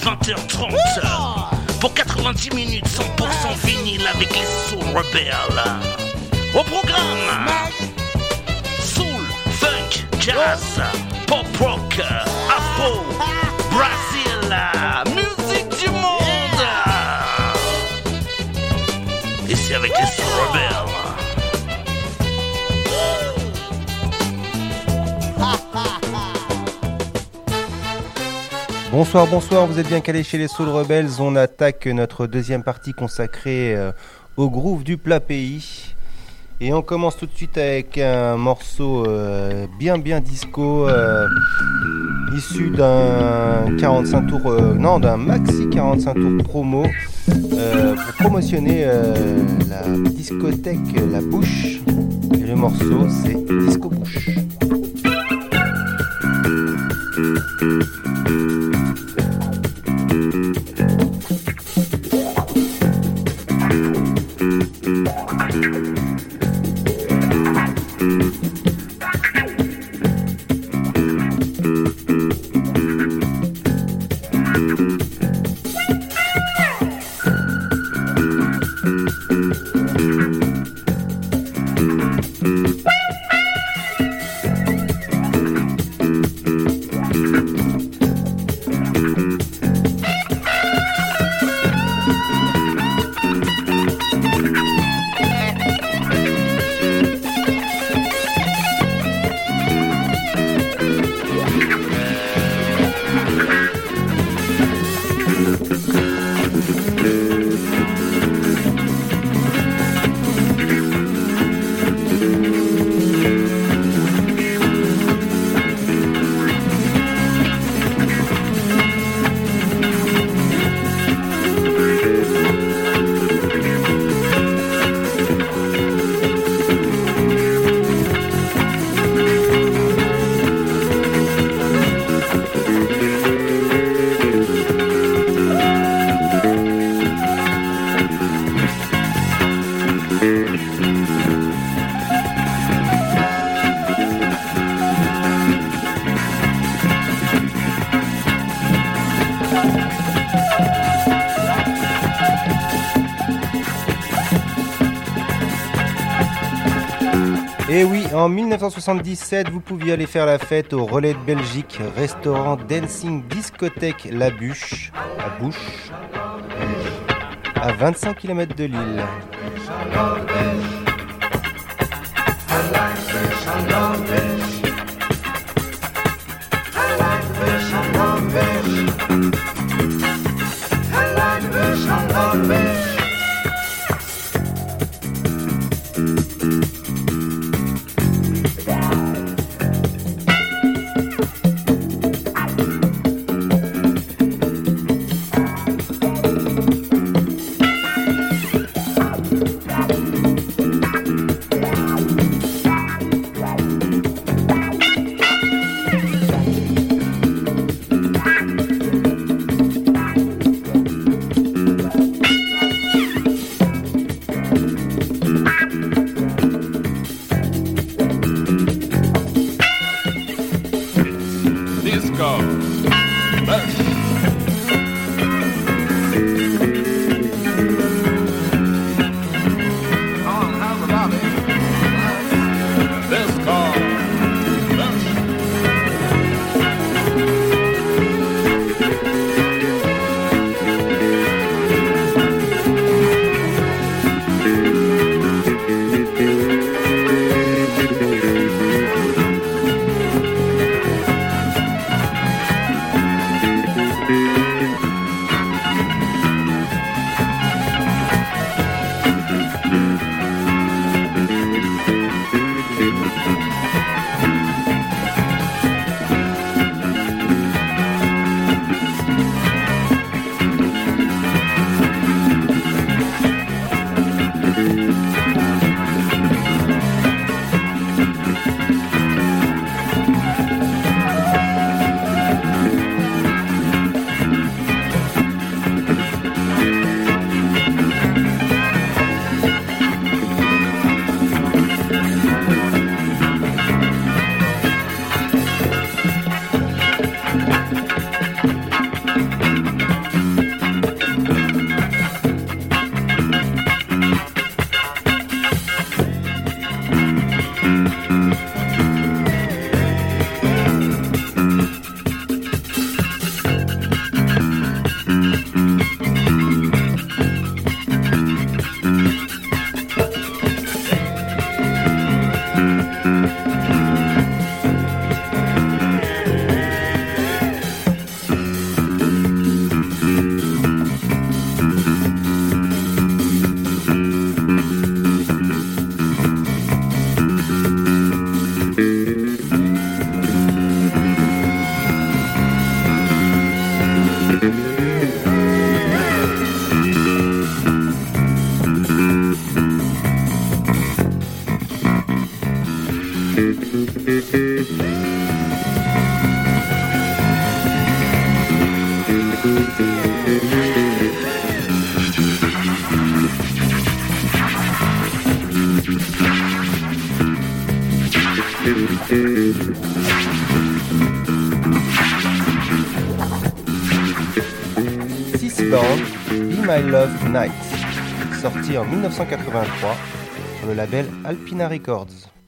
20h30. Pour 90 minutes 100% vinyle avec les Soul Rebels. Au programme Soul, Funk, Jazz, Pop Rock, Afro, Brazil, musique du monde. C'est avec les Soul Rebels. Bonsoir, bonsoir, vous êtes bien calés chez les Soul Rebels. On attaque notre deuxième partie consacrée euh, au groove du plat pays. Et on commence tout de suite avec un morceau euh, bien bien disco, euh, issu d'un 45 tours, non d'un maxi 45 tours promo, pour promotionner la discothèque La Bouche. Et le morceau c'est Disco Bouche. En 1977, vous pouviez aller faire la fête au Relais de Belgique, restaurant Dancing Discothèque La Bûche, à Bouche, à 25 km de Lille. My Love Night, sorti en 1983 sur le label Alpina Records.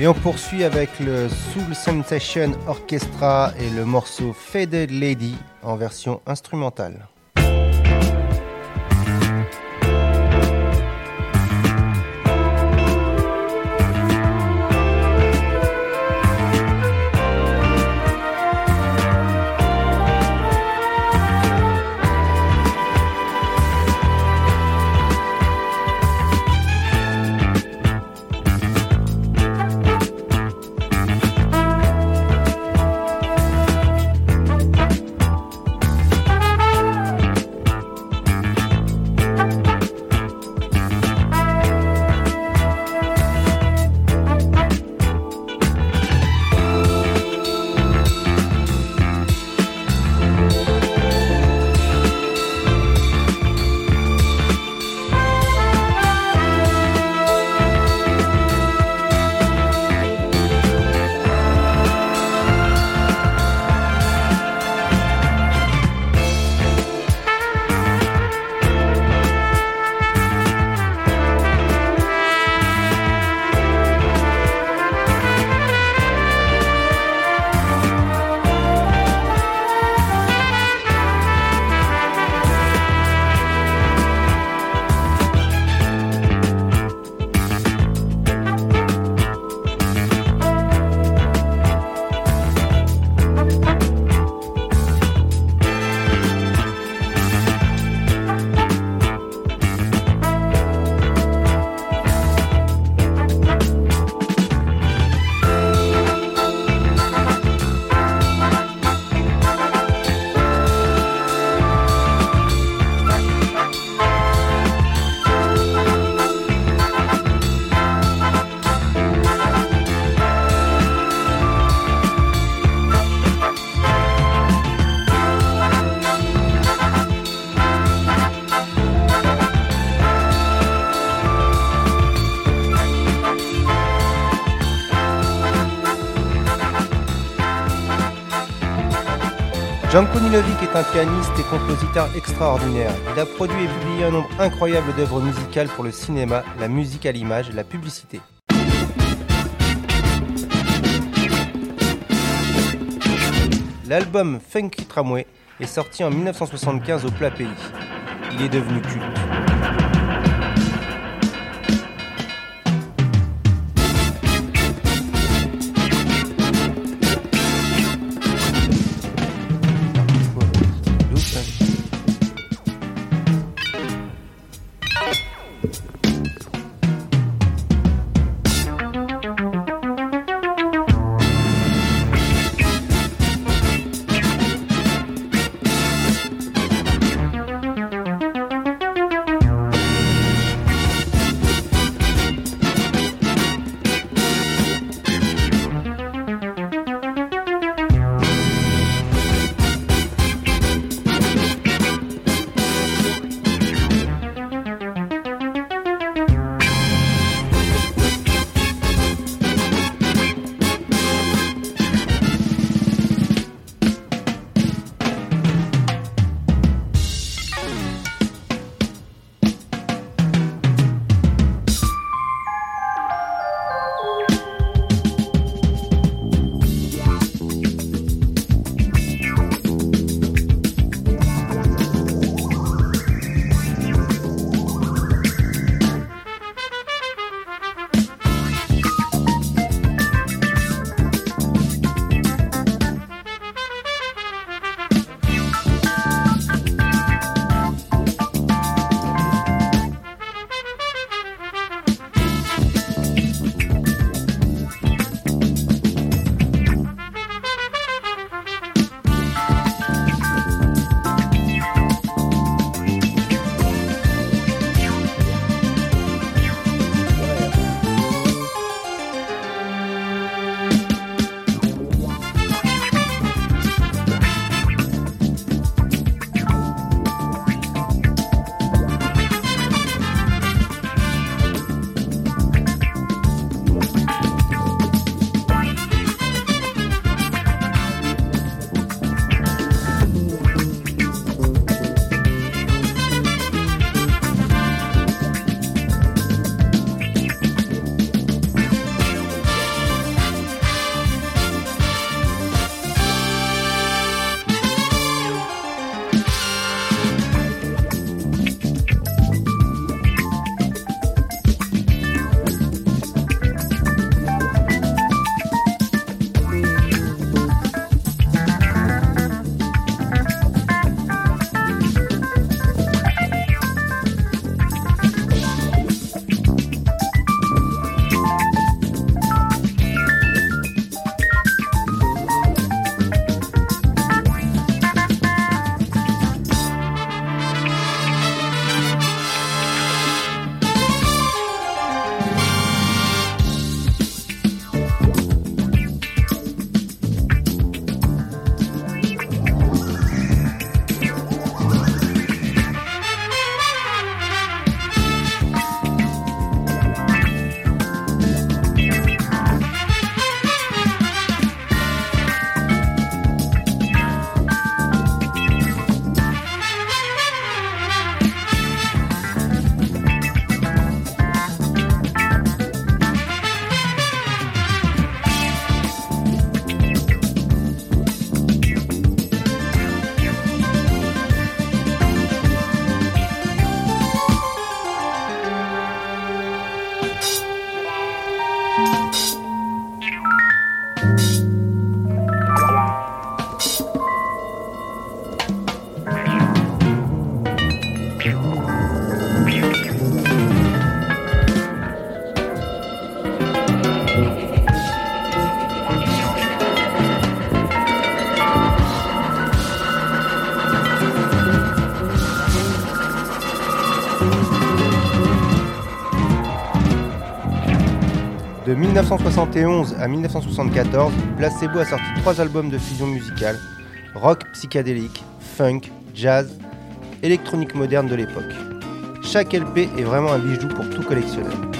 Et on poursuit avec le Soul Sensation Orchestra et le morceau Faded Lady en version instrumentale. Un pianiste et compositeur extraordinaire. Il a produit et publié un nombre incroyable d'œuvres musicales pour le cinéma, la musique à l'image la publicité. L'album Funky Tramway est sorti en 1975 au plat pays. Il est devenu culte. 1971 à 1974, Placebo a sorti trois albums de fusion musicale, rock psychédélique, funk, jazz, électronique moderne de l'époque. Chaque LP est vraiment un bijou pour tout collectionneur.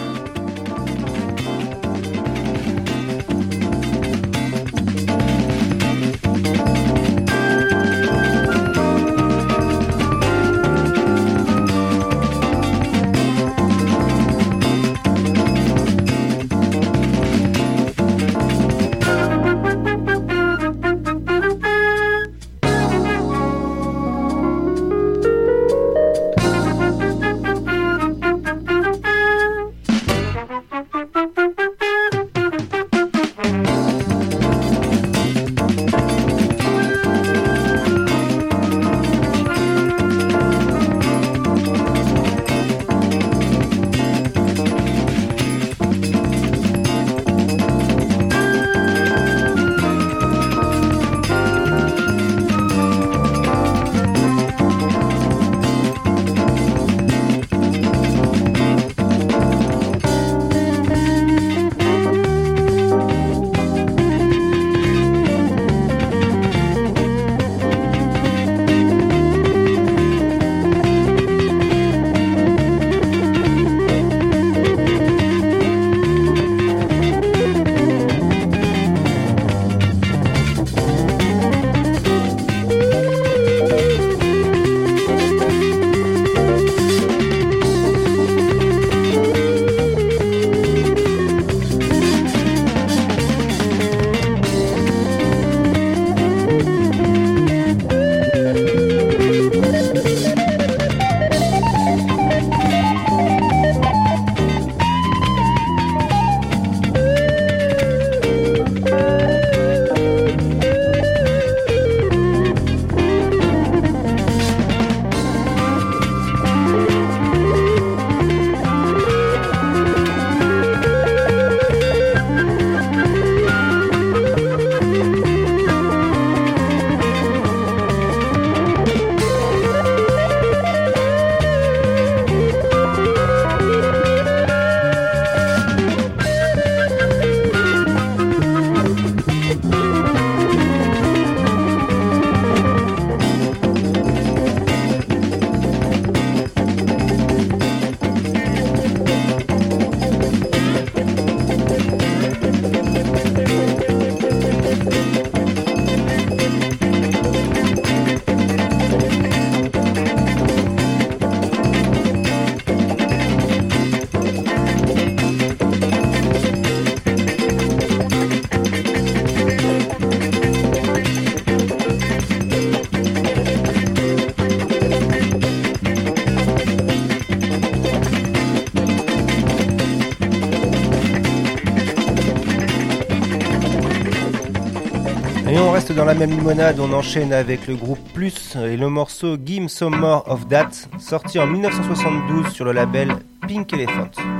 Dans la même limonade, on enchaîne avec le groupe Plus et le morceau Give Some More of That, sorti en 1972 sur le label Pink Elephant.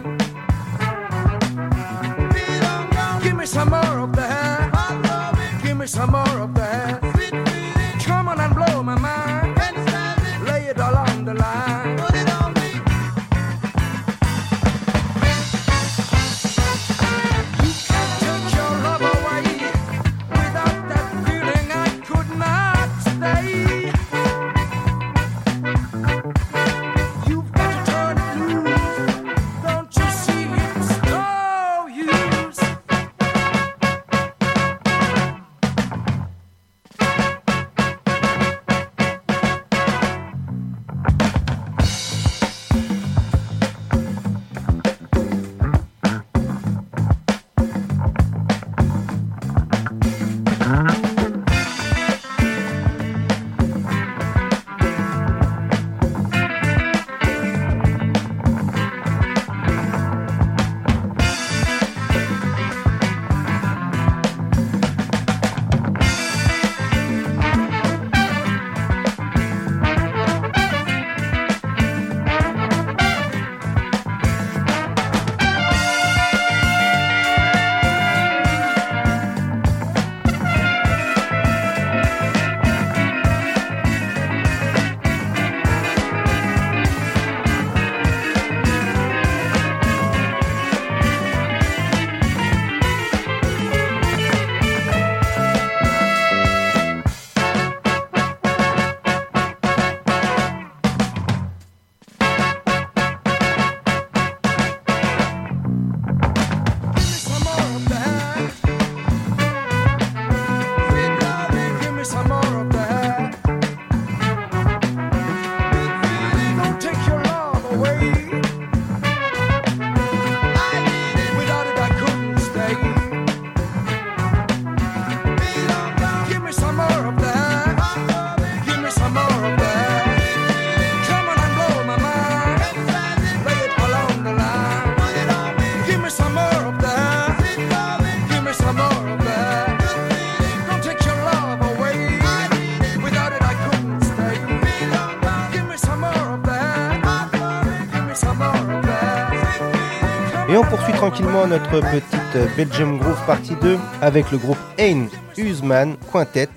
notre petite Belgium Groove partie 2 avec le groupe Ain Usman Quintet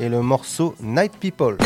et le morceau Night People.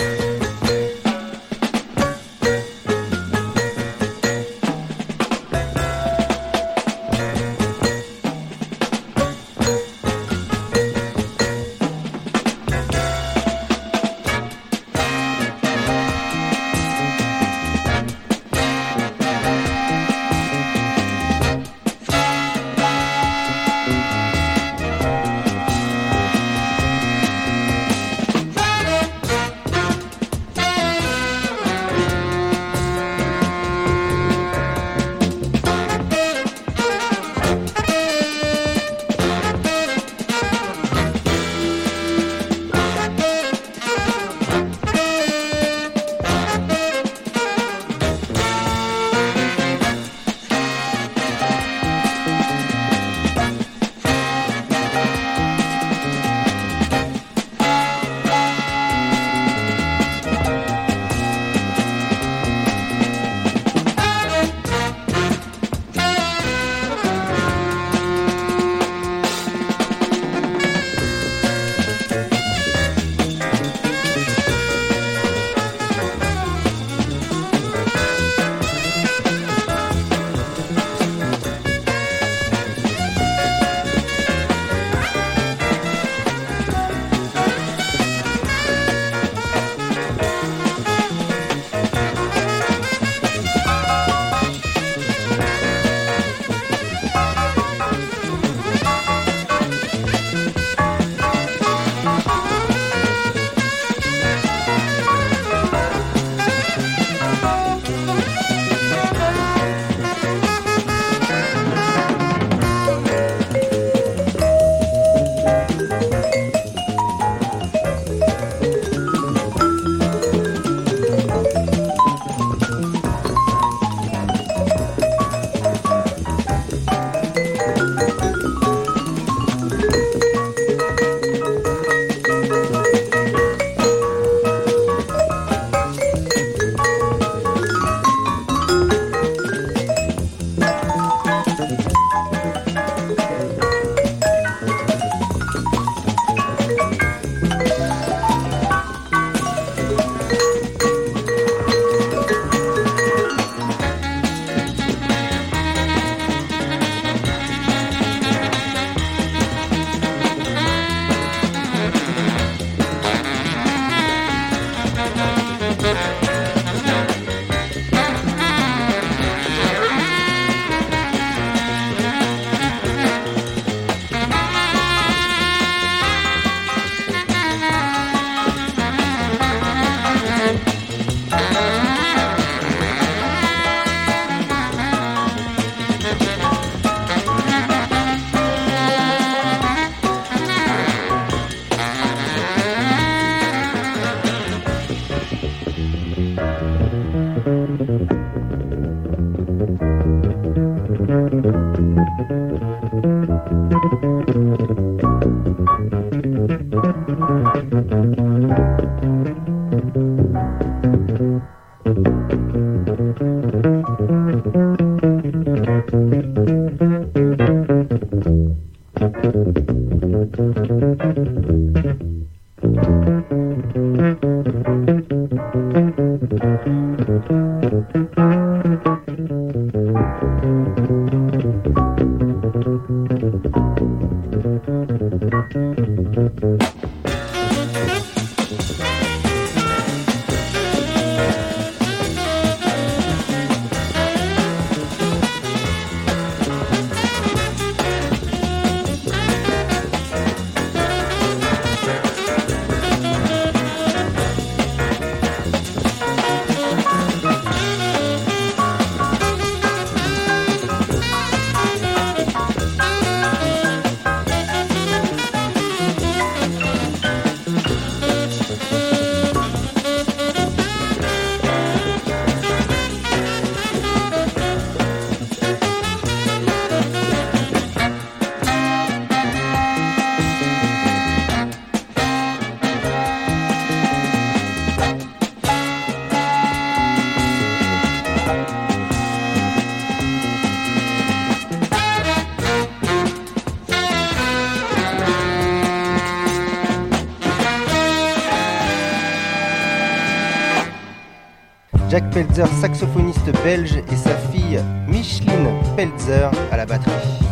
Jack Pelzer, saxophoniste belge, et sa fille Micheline Pelzer à la batterie.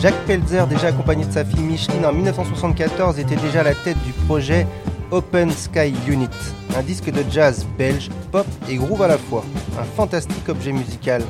Jacques Pelzer, déjà accompagné de sa fille Micheline en 1974, était déjà à la tête du projet Open Sky Unit, un disque de jazz belge, pop et groove à la fois. Un fantastique objet musical.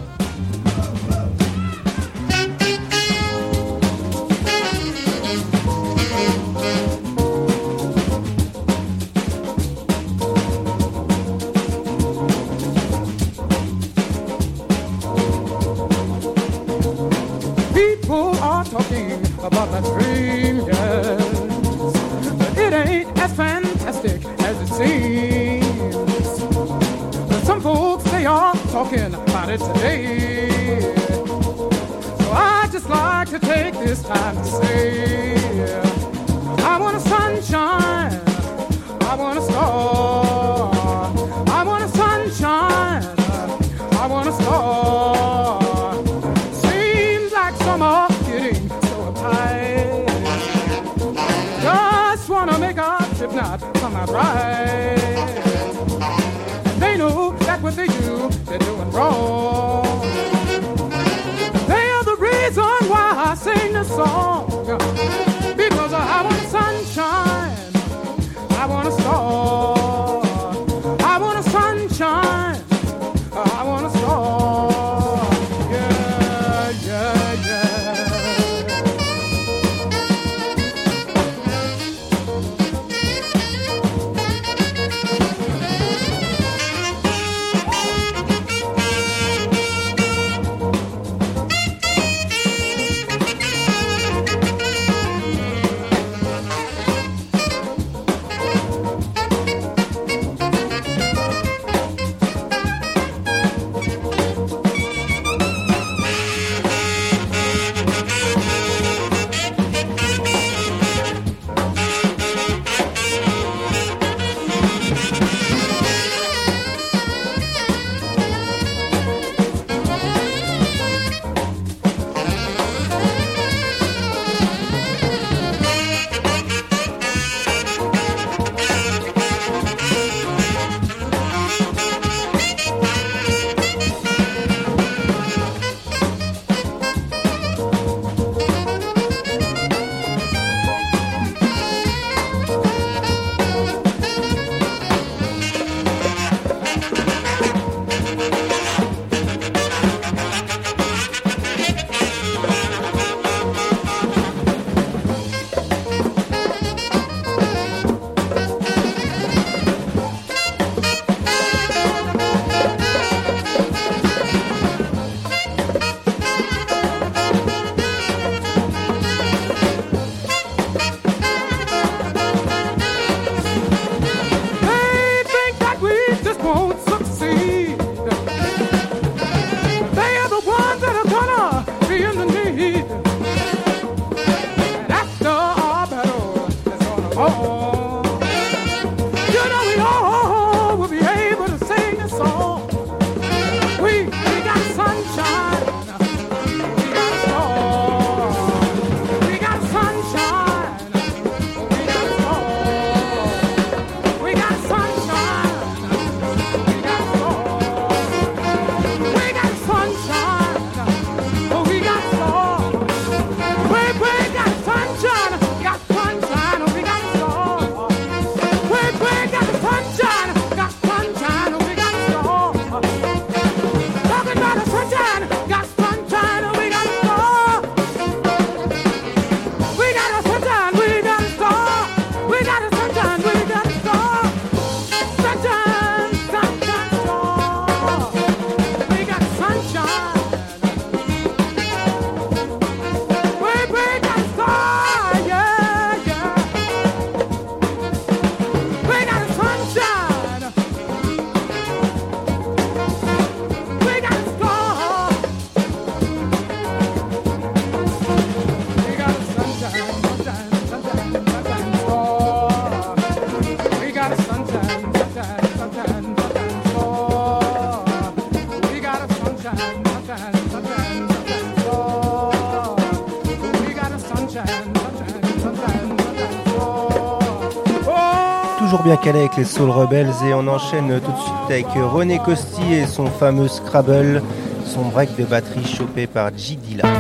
Bien calé avec les Soul Rebels et on enchaîne tout de suite avec René Costi et son fameux Scrabble, son break de batterie chopé par G. Dilla.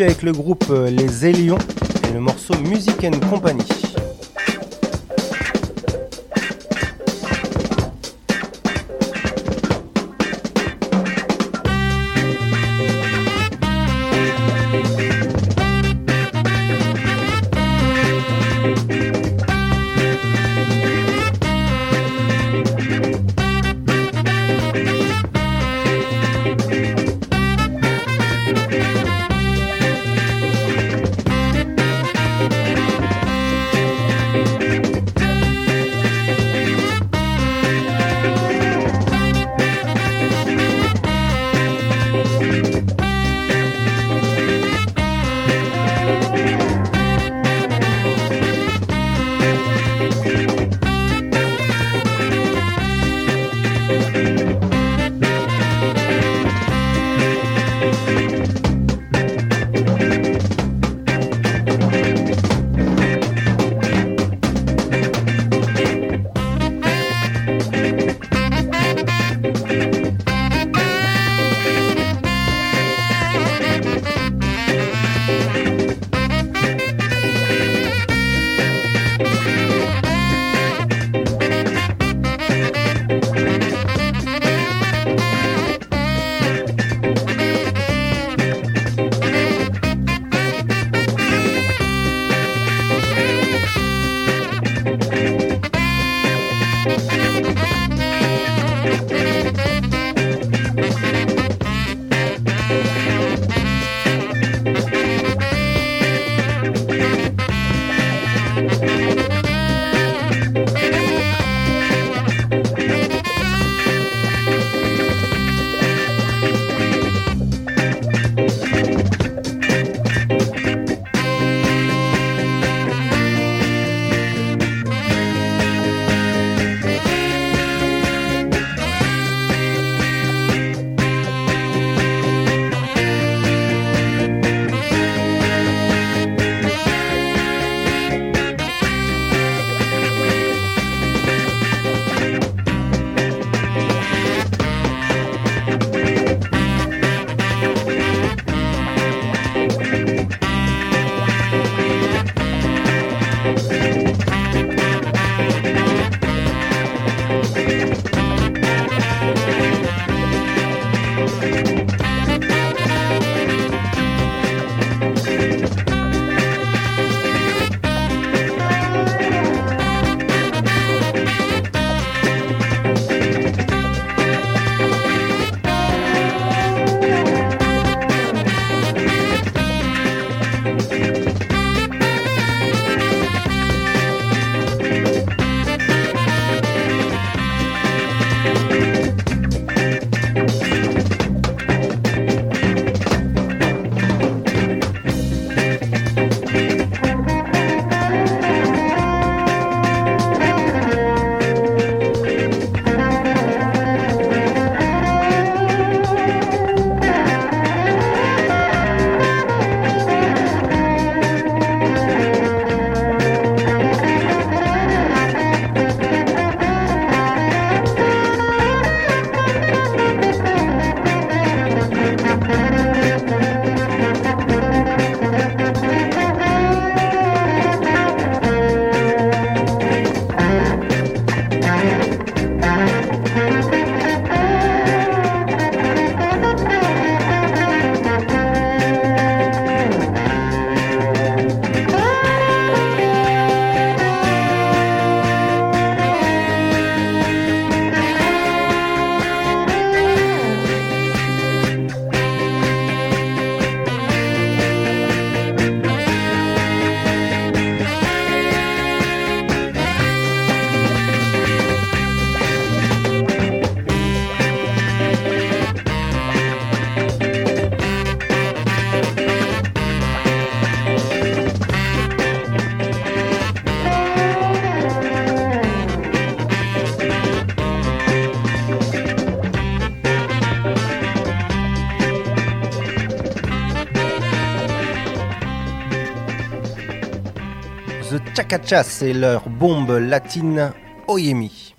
Avec le groupe euh, Les Élions et le morceau Music Company. C'est leur bombe latine Oyemi.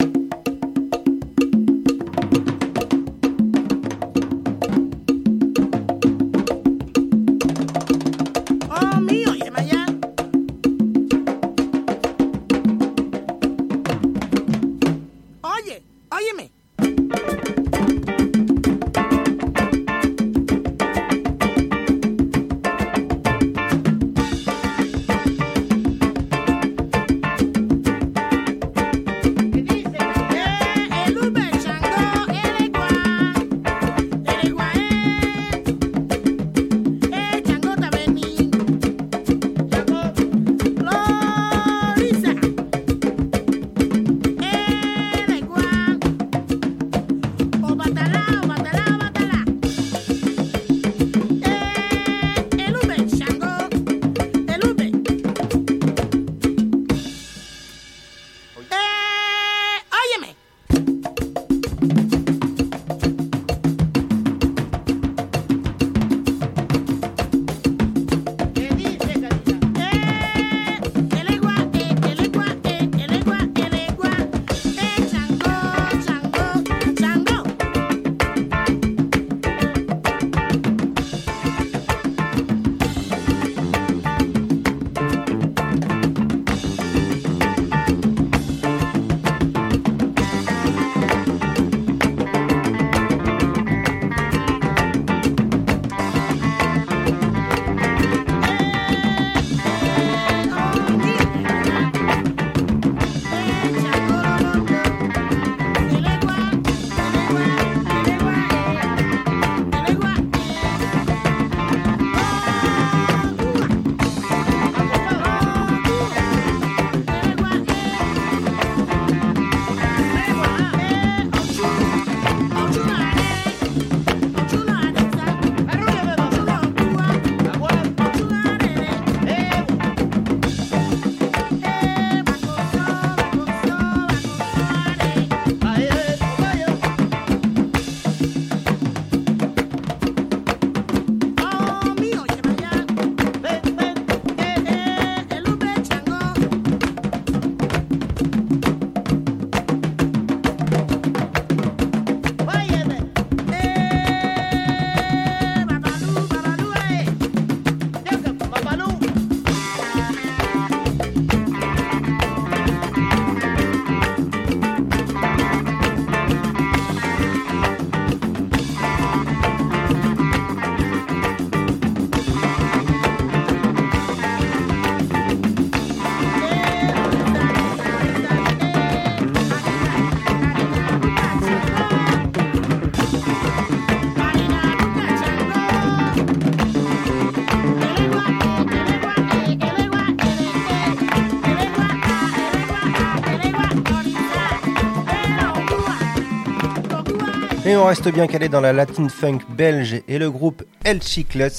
On reste bien calé dans la Latin funk belge et le groupe El Chicles,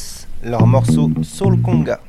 leur morceau Soul Conga.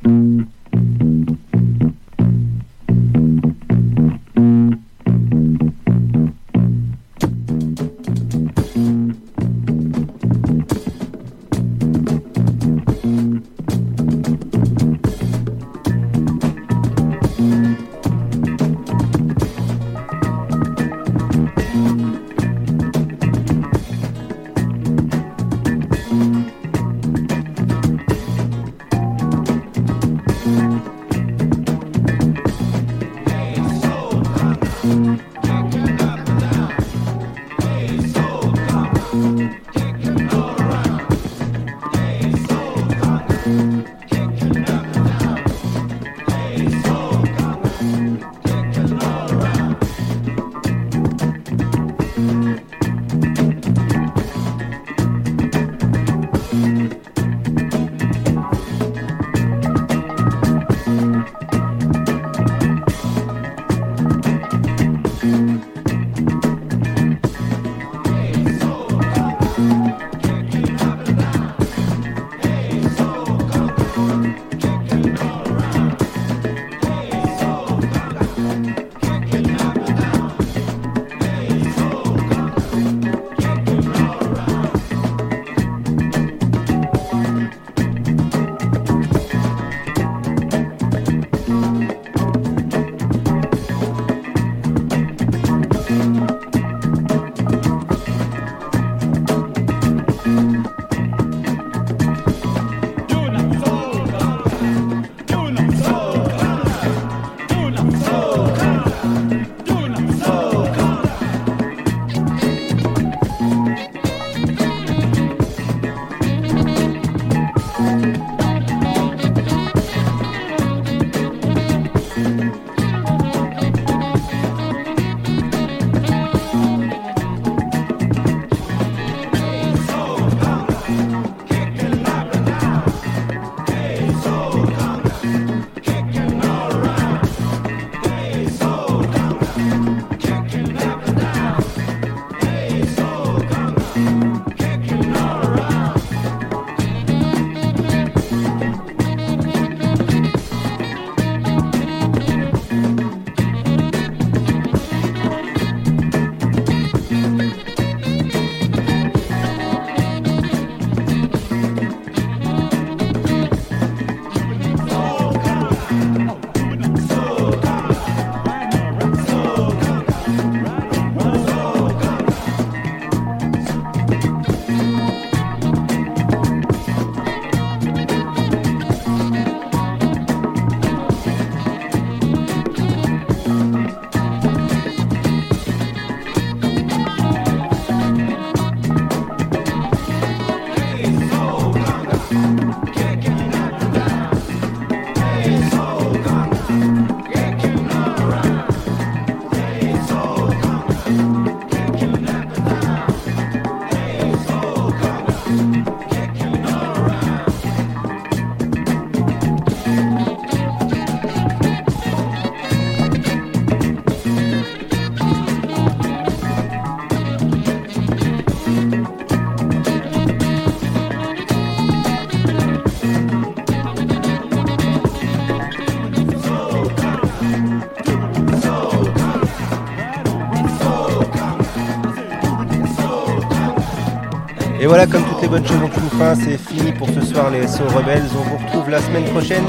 Et voilà, comme toutes les bonnes choses ont une fin, c'est fini pour ce soir les SO Rebels. On vous retrouve la semaine prochaine.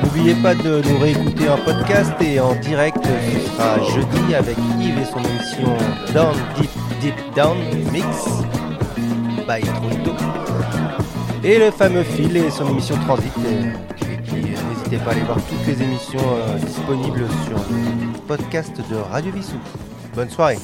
N'oubliez pas de nous réécouter en podcast et en direct. Ce sera jeudi avec Yves et son émission Down Deep Deep Down Mix by Trunto. Et le fameux Phil et son émission Transit. Puis n'hésitez pas à aller voir toutes les émissions euh, disponibles sur le podcast de Radio Vissou. Bonne soirée.